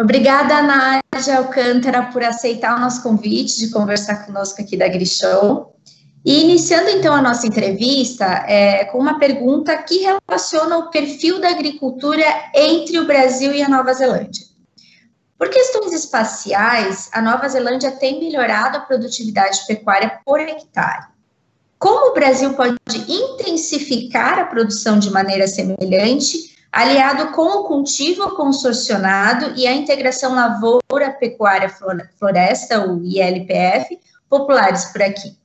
Obrigada, Nádia Alcântara, por aceitar o nosso convite de conversar conosco aqui da Grishow. E iniciando então a nossa entrevista é, com uma pergunta que relaciona o perfil da agricultura entre o Brasil e a Nova Zelândia. Por questões espaciais, a Nova Zelândia tem melhorado a produtividade pecuária por hectare. Como o Brasil pode intensificar a produção de maneira semelhante, aliado com o cultivo consorcionado e a integração lavoura-pecuária-floresta, o ILPF, populares por aqui?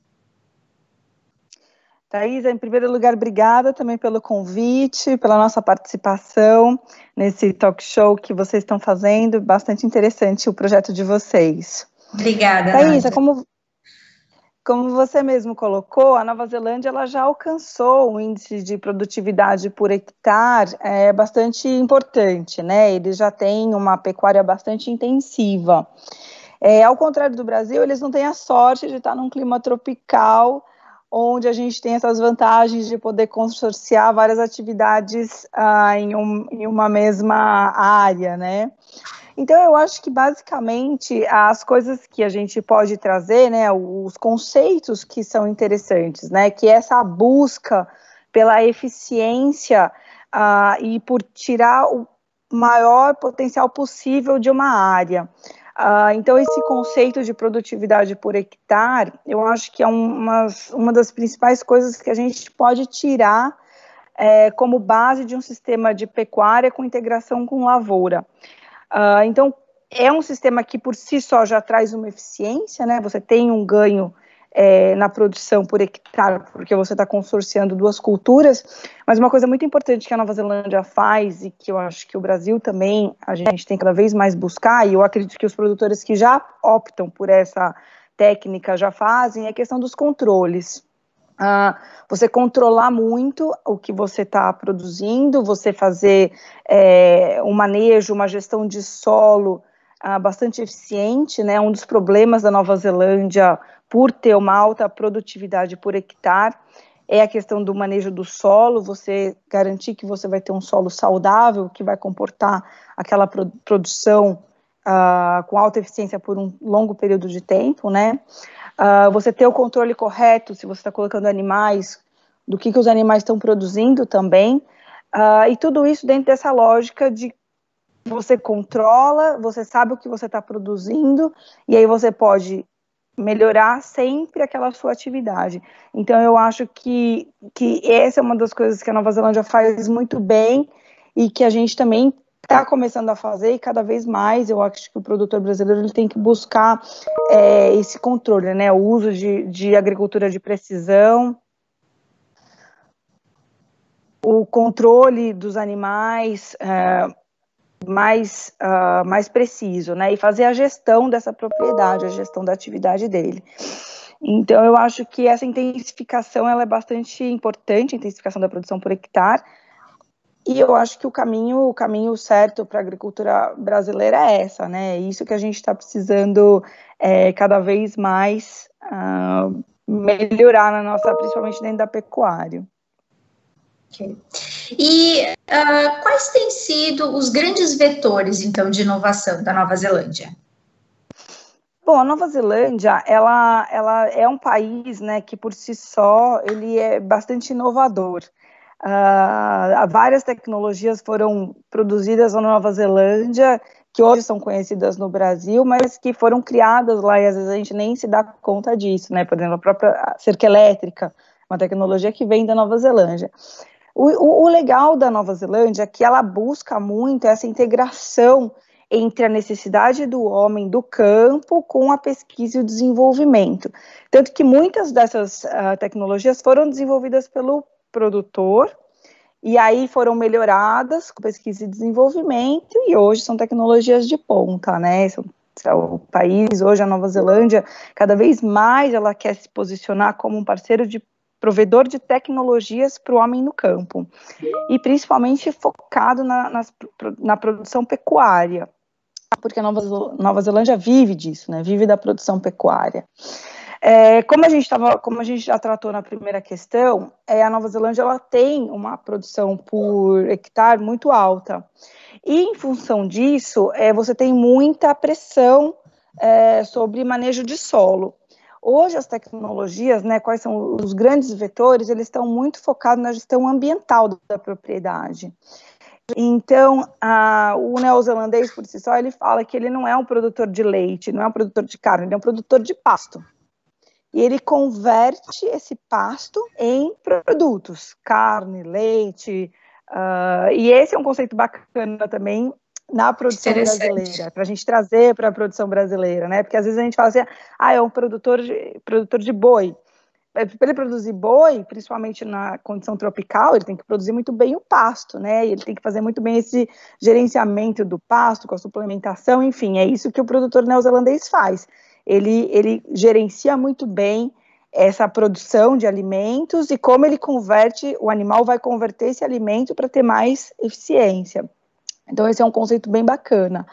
Thaisa, em primeiro lugar, obrigada também pelo convite, pela nossa participação nesse talk show que vocês estão fazendo. Bastante interessante o projeto de vocês. Obrigada. Thaisa, como, como você mesmo colocou, a Nova Zelândia ela já alcançou um índice de produtividade por hectare é, bastante importante, né? Eles já têm uma pecuária bastante intensiva. É, ao contrário do Brasil, eles não têm a sorte de estar num clima tropical onde a gente tem essas vantagens de poder consorciar várias atividades ah, em, um, em uma mesma área, né? Então, eu acho que basicamente as coisas que a gente pode trazer, né, os conceitos que são interessantes, né, que é essa busca pela eficiência uh, e por tirar o maior potencial possível de uma área. Uh, então, esse conceito de produtividade por hectare, eu acho que é uma, uma das principais coisas que a gente pode tirar é, como base de um sistema de pecuária com integração com lavoura. Uh, então, é um sistema que por si só já traz uma eficiência, né? Você tem um ganho é, na produção por hectare, porque você está consorciando duas culturas, mas uma coisa muito importante que a Nova Zelândia faz e que eu acho que o Brasil também a gente tem cada vez mais buscar, e eu acredito que os produtores que já optam por essa técnica já fazem, é a questão dos controles. Uh, você controlar muito o que você está produzindo, você fazer é, um manejo, uma gestão de solo uh, bastante eficiente, né? Um dos problemas da Nova Zelândia por ter uma alta produtividade por hectare, é a questão do manejo do solo, você garantir que você vai ter um solo saudável, que vai comportar aquela pro produção uh, com alta eficiência por um longo período de tempo, né? Uh, você ter o controle correto, se você está colocando animais, do que, que os animais estão produzindo também, uh, e tudo isso dentro dessa lógica de você controla, você sabe o que você está produzindo, e aí você pode melhorar sempre aquela sua atividade. Então eu acho que, que essa é uma das coisas que a Nova Zelândia faz muito bem e que a gente também está começando a fazer e cada vez mais eu acho que o produtor brasileiro ele tem que buscar é, esse controle, né, o uso de, de agricultura de precisão, o controle dos animais, é, mais, uh, mais preciso, né? E fazer a gestão dessa propriedade, a gestão da atividade dele. Então, eu acho que essa intensificação ela é bastante importante, a intensificação da produção por hectare, e eu acho que o caminho, o caminho certo para a agricultura brasileira é essa, né? É isso que a gente está precisando é, cada vez mais uh, melhorar na nossa, principalmente dentro da pecuária. Okay. E uh, quais têm sido os grandes vetores, então, de inovação da Nova Zelândia? Bom, a Nova Zelândia, ela, ela é um país, né, que por si só, ele é bastante inovador. Uh, várias tecnologias foram produzidas na Nova Zelândia, que hoje são conhecidas no Brasil, mas que foram criadas lá e às vezes a gente nem se dá conta disso, né? Por exemplo, a própria cerca elétrica, uma tecnologia que vem da Nova Zelândia. O, o, o legal da Nova Zelândia é que ela busca muito essa integração entre a necessidade do homem do campo com a pesquisa e o desenvolvimento. Tanto que muitas dessas uh, tecnologias foram desenvolvidas pelo produtor e aí foram melhoradas com pesquisa e desenvolvimento e hoje são tecnologias de ponta, né? São, o país hoje, a Nova Zelândia, cada vez mais ela quer se posicionar como um parceiro de provedor de tecnologias para o homem no campo, e principalmente focado na, na produção pecuária, porque a Nova, Nova Zelândia vive disso, né, vive da produção pecuária. É, como a gente tava, como a gente já tratou na primeira questão, é, a Nova Zelândia ela tem uma produção por hectare muito alta. E em função disso, é, você tem muita pressão é, sobre manejo de solo. Hoje as tecnologias, né, quais são os grandes vetores, eles estão muito focados na gestão ambiental da propriedade. Então, a, o neozelandês, por si só, ele fala que ele não é um produtor de leite, não é um produtor de carne, ele é um produtor de pasto. E ele converte esse pasto em produtos, carne, leite. Uh, e esse é um conceito bacana também na produção brasileira, para a gente trazer para a produção brasileira, né? Porque às vezes a gente fala assim, ah, é um produtor de, produtor de boi. Para ele produzir boi, principalmente na condição tropical, ele tem que produzir muito bem o pasto, né? E ele tem que fazer muito bem esse gerenciamento do pasto, com a suplementação, enfim, é isso que o produtor neozelandês faz. Ele, ele gerencia muito bem essa produção de alimentos e como ele converte, o animal vai converter esse alimento para ter mais eficiência. Então, esse é um conceito bem bacana.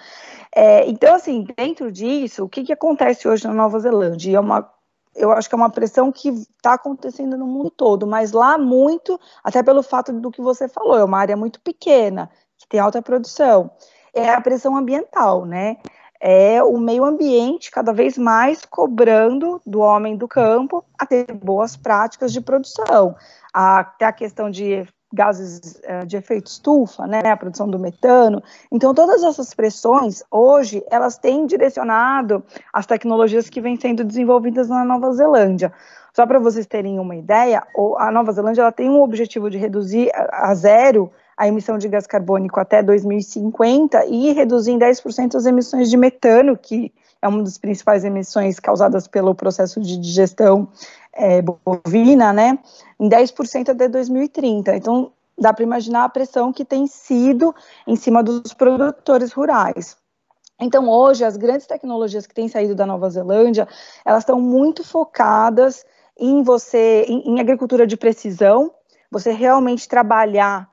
É, então, assim, dentro disso, o que, que acontece hoje na Nova Zelândia? É uma, eu acho que é uma pressão que está acontecendo no mundo todo, mas lá muito, até pelo fato do que você falou, é uma área muito pequena, que tem alta produção, é a pressão ambiental, né? É o meio ambiente cada vez mais cobrando do homem do campo a ter boas práticas de produção. Até a questão de gases uh, de efeito estufa, né, a produção do metano. Então, todas essas pressões, hoje, elas têm direcionado as tecnologias que vêm sendo desenvolvidas na Nova Zelândia. Só para vocês terem uma ideia, a Nova Zelândia ela tem um objetivo de reduzir a zero a emissão de gás carbônico até 2050 e reduzir em 10% as emissões de metano, que é uma das principais emissões causadas pelo processo de digestão é, bovina, né, em 10% até 2030. Então, dá para imaginar a pressão que tem sido em cima dos produtores rurais. Então, hoje, as grandes tecnologias que têm saído da Nova Zelândia, elas estão muito focadas em você, em, em agricultura de precisão, você realmente trabalhar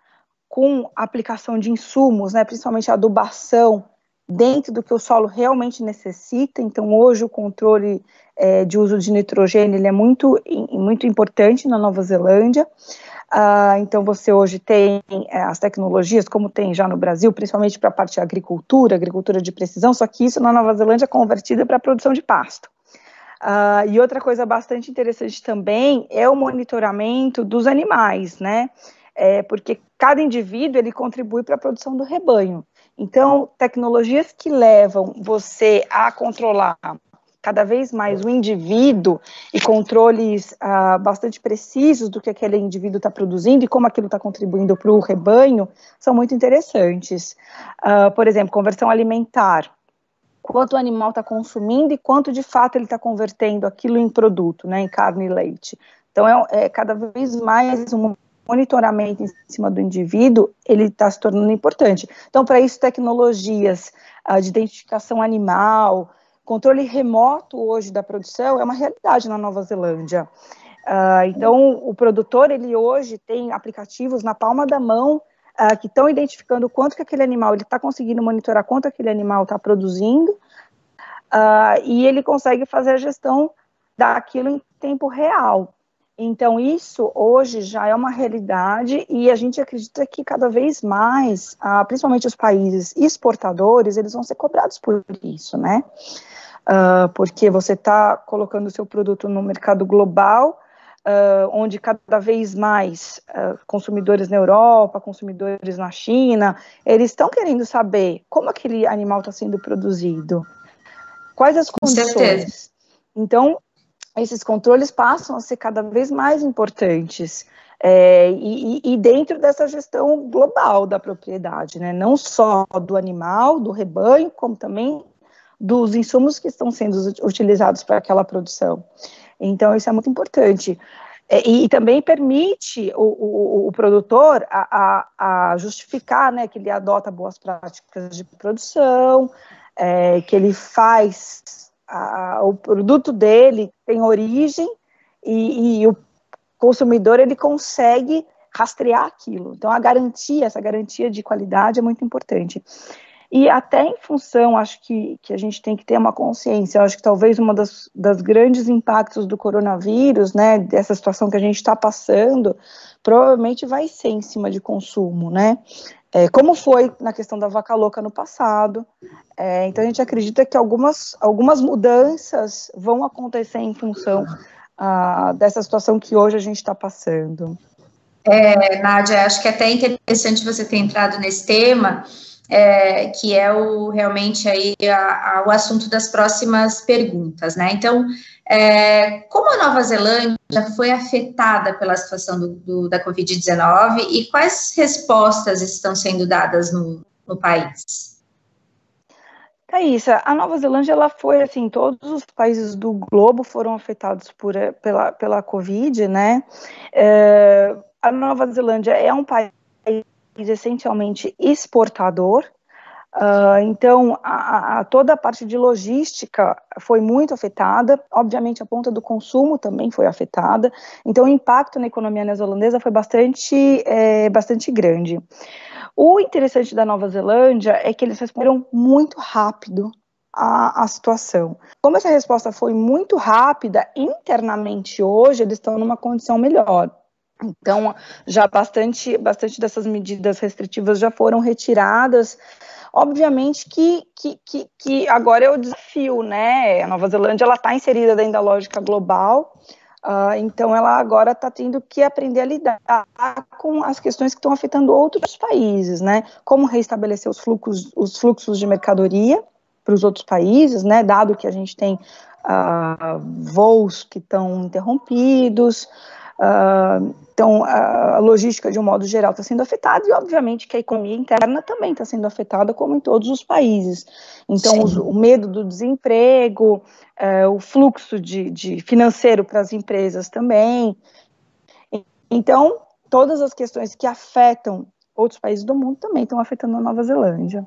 com aplicação de insumos, né, principalmente adubação, dentro do que o solo realmente necessita. Então, hoje o controle é, de uso de nitrogênio ele é muito, muito importante na Nova Zelândia. Uh, então, você hoje tem é, as tecnologias, como tem já no Brasil, principalmente para a parte de agricultura, agricultura de precisão, só que isso na Nova Zelândia é convertido para a produção de pasto. Uh, e outra coisa bastante interessante também é o monitoramento dos animais, né? É, porque cada indivíduo ele contribui para a produção do rebanho. Então, tecnologias que levam você a controlar cada vez mais o indivíduo e controles uh, bastante precisos do que aquele indivíduo está produzindo e como aquilo está contribuindo para o rebanho são muito interessantes. Uh, por exemplo, conversão alimentar. Quanto o animal está consumindo e quanto de fato ele está convertendo aquilo em produto, né, em carne e leite. Então, é, é cada vez mais um monitoramento em cima do indivíduo, ele está se tornando importante. Então, para isso, tecnologias uh, de identificação animal, controle remoto hoje da produção é uma realidade na Nova Zelândia. Uh, então, o produtor, ele hoje tem aplicativos na palma da mão uh, que estão identificando quanto que aquele animal, ele está conseguindo monitorar quanto aquele animal está produzindo, e ele consegue fazer a gestão daquilo em tempo real. Então, isso hoje já é uma realidade e a gente acredita que cada vez mais, ah, principalmente os países exportadores, eles vão ser cobrados por isso, né? Uh, porque você está colocando o seu produto no mercado global, uh, onde cada vez mais uh, consumidores na Europa, consumidores na China, eles estão querendo saber como aquele animal está sendo produzido, quais as condições. Então, esses controles passam a ser cada vez mais importantes. É, e, e, dentro dessa gestão global da propriedade, né? não só do animal, do rebanho, como também dos insumos que estão sendo utilizados para aquela produção. Então, isso é muito importante. É, e, e, também permite o, o, o produtor a, a, a, justificar né, que ele adota boas práticas de produção, é, que ele faz a, o produto dele tem origem e, e, o consumidor ele consegue rastrear aquilo. Então a garantia, essa garantia de qualidade é muito importante. E até em função, acho que, que a gente tem que ter uma consciência, acho que talvez uma das, das grandes impactos do coronavírus, né, dessa situação que a gente está passando, provavelmente vai ser em cima de consumo, né, é, como foi na questão da vaca louca no passado. É, então a gente acredita que algumas, algumas mudanças vão acontecer em função ah, dessa situação que hoje a gente está passando. É, Nádia, acho que é até interessante você ter entrado nesse tema, é, que é o realmente aí a, a, o assunto das próximas perguntas, né? Então, é, como a Nova Zelândia foi afetada pela situação do, do, da Covid-19 e quais respostas estão sendo dadas no, no país? Thaisa, a Nova Zelândia, ela foi, assim, todos os países do globo foram afetados por, eh, pela, pela Covid, né? É, a Nova Zelândia é um país essencialmente exportador, Uh, então, a, a, toda a parte de logística foi muito afetada, obviamente a ponta do consumo também foi afetada, então o impacto na economia neozelandesa foi bastante, é, bastante grande. O interessante da Nova Zelândia é que eles responderam muito rápido à, situação. Como essa resposta foi muito rápida, internamente hoje eles estão numa condição melhor. Então, já bastante, bastante dessas medidas restritivas já foram retiradas Obviamente que, que, que, que agora é o desafio, né? A Nova Zelândia está inserida dentro da lógica global, uh, então ela agora está tendo que aprender a lidar com as questões que estão afetando outros países, né? Como restabelecer os fluxos, os fluxos de mercadoria para os outros países, né? Dado que a gente tem uh, voos que estão interrompidos. Uh, então, a logística, de um modo geral, está sendo afetada e, obviamente, que a economia interna também está sendo afetada, como em todos os países. Então, os, o medo do desemprego, é, o fluxo de, de financeiro para as empresas também. Então, todas as questões que afetam outros países do mundo também estão afetando a Nova Zelândia.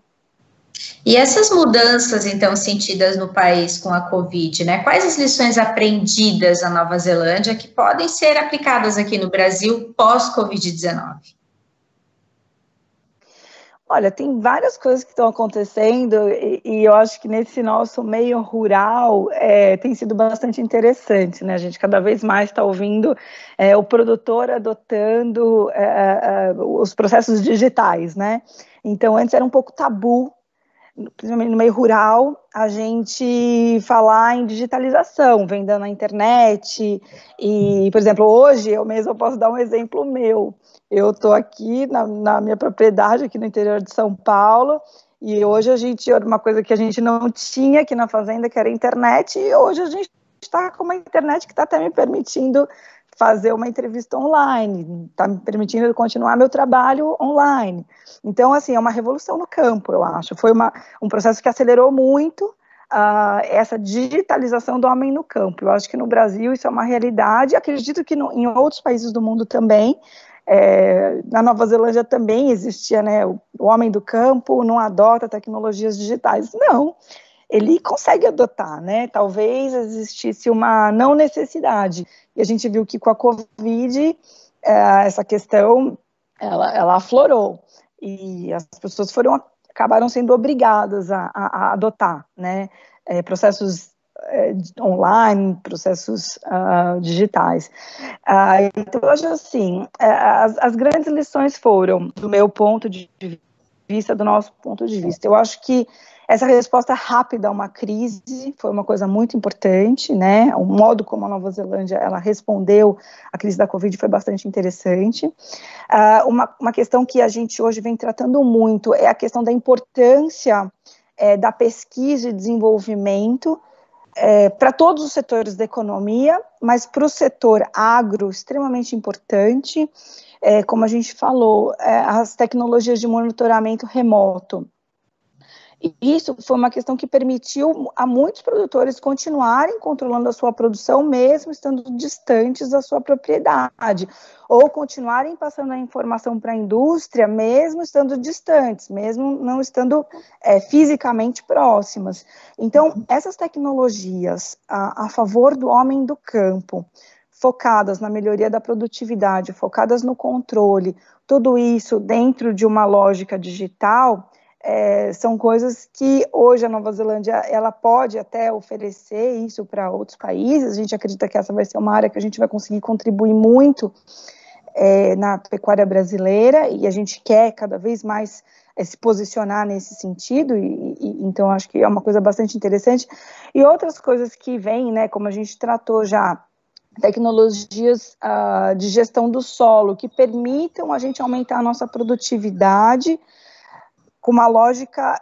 E essas mudanças, então, sentidas no país com a Covid, né? Quais as lições aprendidas na Nova Zelândia que podem ser aplicadas aqui no Brasil pós-Covid-19? Olha, tem várias coisas que estão acontecendo e, e, eu acho que nesse nosso meio rural é, tem sido bastante interessante, né? A gente cada vez mais está ouvindo é, o produtor adotando é, é, os processos digitais, né? Então, antes era um pouco tabu no meio rural, a gente falar em digitalização, venda na internet. E, por exemplo, hoje eu mesmo posso dar um exemplo meu. Eu estou aqui na, na, minha propriedade, aqui no interior de São Paulo, e hoje a gente, uma coisa que a gente não tinha aqui na fazenda, que era internet, e hoje a gente está com uma internet que está até me permitindo fazer uma entrevista online, está me permitindo continuar meu trabalho online. Então, assim, é uma revolução no campo, eu acho. Foi uma, um processo que acelerou muito uh, essa digitalização do homem no campo. Eu acho que no Brasil isso é uma realidade, acredito que no, em outros países do mundo também. É, na Nova Zelândia também existia, né, o, o homem do campo não adota tecnologias digitais. Não, ele consegue adotar, né? Talvez existisse uma não necessidade. E a gente viu que com a Covid, é, essa questão, ela, ela aflorou. E as pessoas foram, acabaram sendo obrigadas a, a, a adotar, né? É, processos é, online, processos uh, digitais. Uh, então, hoje, assim, é, as, as grandes lições foram, do meu ponto de vista, do nosso ponto de vista. Eu acho que essa resposta rápida a uma crise foi uma coisa muito importante, né? O modo como a Nova Zelândia ela respondeu à crise da Covid foi bastante interessante. Uh, uma, uma questão que a gente hoje vem tratando muito é a questão da importância é, da pesquisa e desenvolvimento é, para todos os setores da economia, mas para o setor agro, extremamente importante, é, como a gente falou, é, as tecnologias de monitoramento remoto e isso foi uma questão que permitiu a muitos produtores continuarem controlando a sua produção, mesmo estando distantes da sua propriedade, ou continuarem passando a informação para a indústria, mesmo estando distantes, mesmo não estando é, fisicamente próximas. Então, essas tecnologias a, a favor do homem do campo, focadas na melhoria da produtividade, focadas no controle, tudo isso dentro de uma lógica digital é, são coisas que hoje a Nova Zelândia ela pode até oferecer isso para outros países. A gente acredita que essa vai ser uma área que a gente vai conseguir contribuir muito é, na pecuária brasileira e a gente quer cada vez mais é, se posicionar nesse sentido, e, e, então acho que é uma coisa bastante interessante. E outras coisas que vêm, né, como a gente tratou já, tecnologias uh, de gestão do solo que permitam a gente aumentar a nossa produtividade com uma lógica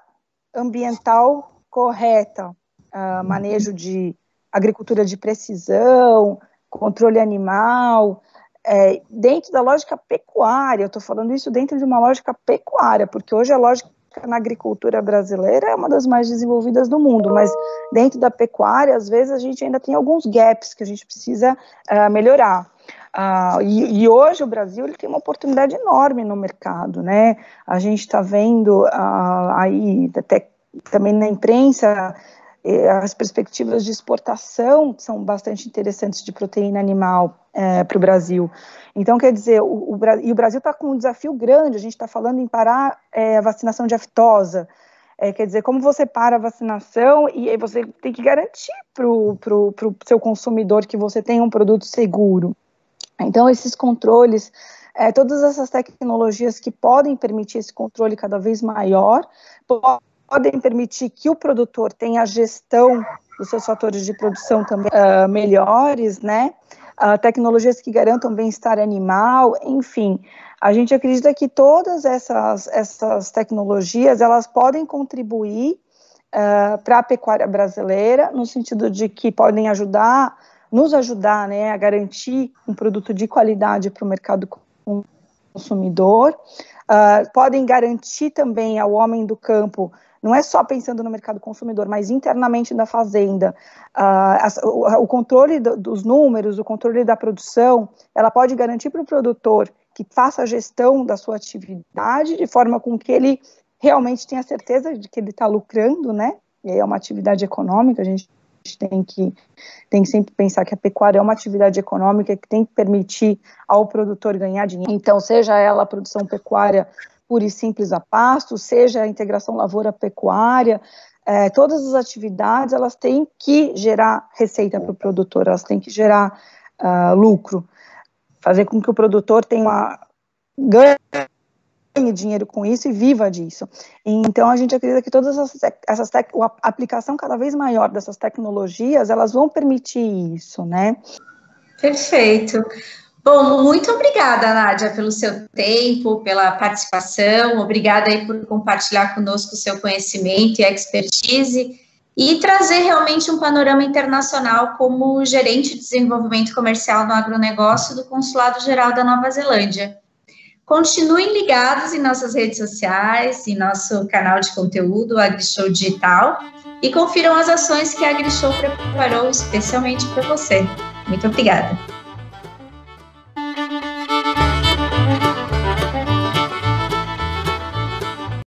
ambiental correta, uh, manejo de agricultura de precisão, controle animal, é, dentro da lógica pecuária, eu estou falando isso dentro de uma lógica pecuária, porque hoje a lógica na agricultura brasileira é uma das mais desenvolvidas do mundo, mas dentro da pecuária, às vezes, a gente ainda tem alguns gaps que a gente precisa uh, melhorar. Uh, e, e, hoje o Brasil ele tem uma oportunidade enorme no mercado, né? A gente está vendo uh, aí até também na imprensa as perspectivas de exportação são bastante interessantes de proteína animal é, para o Brasil. Então, quer dizer, o, o, e o Brasil está com um desafio grande, a gente está falando em parar é, a vacinação de aftosa. É, quer dizer, como você para a vacinação e aí você tem que garantir para o seu consumidor que você tem um produto seguro. Então, esses controles, é, todas essas tecnologias que podem permitir esse controle cada vez maior, podem permitir que o produtor tenha a gestão dos seus fatores de produção também uh, melhores, né? Uh, tecnologias que garantam bem-estar animal, enfim, a gente acredita que todas essas, essas tecnologias elas podem contribuir uh, para a pecuária brasileira, no sentido de que podem ajudar, nos ajudar né, a garantir um produto de qualidade para o mercado consumidor, uh, podem garantir também ao homem do campo não é só pensando no mercado consumidor, mas internamente da fazenda, uh, o, o, controle do, dos números, o controle da produção, ela pode garantir para o produtor que faça a gestão da sua atividade de forma com que ele realmente tenha certeza de que ele está lucrando, né? E é uma atividade econômica, a gente tem que, tem que sempre pensar que a pecuária é uma atividade econômica que tem que permitir ao produtor ganhar dinheiro. Então, seja ela a produção pecuária pura e simples a pasto, seja a integração lavoura-pecuária, é, todas as atividades elas têm que gerar receita para o produtor, elas têm que gerar uh, lucro, fazer com que o produtor tenha uma dinheiro com isso e viva disso. Então a gente acredita que todas essas, essas a aplicação cada vez maior dessas tecnologias, elas vão permitir isso, né? Perfeito. Bom, muito obrigada, Nádia, pelo seu tempo, pela participação. Obrigada aí por compartilhar conosco o seu conhecimento e expertise e trazer realmente um panorama internacional como gerente de desenvolvimento comercial no agronegócio do Consulado Geral da Nova Zelândia. Continuem ligados em nossas redes sociais, em nosso canal de conteúdo, AgriShow Digital, e confiram as ações que a AgriShow preparou especialmente para você. Muito obrigada.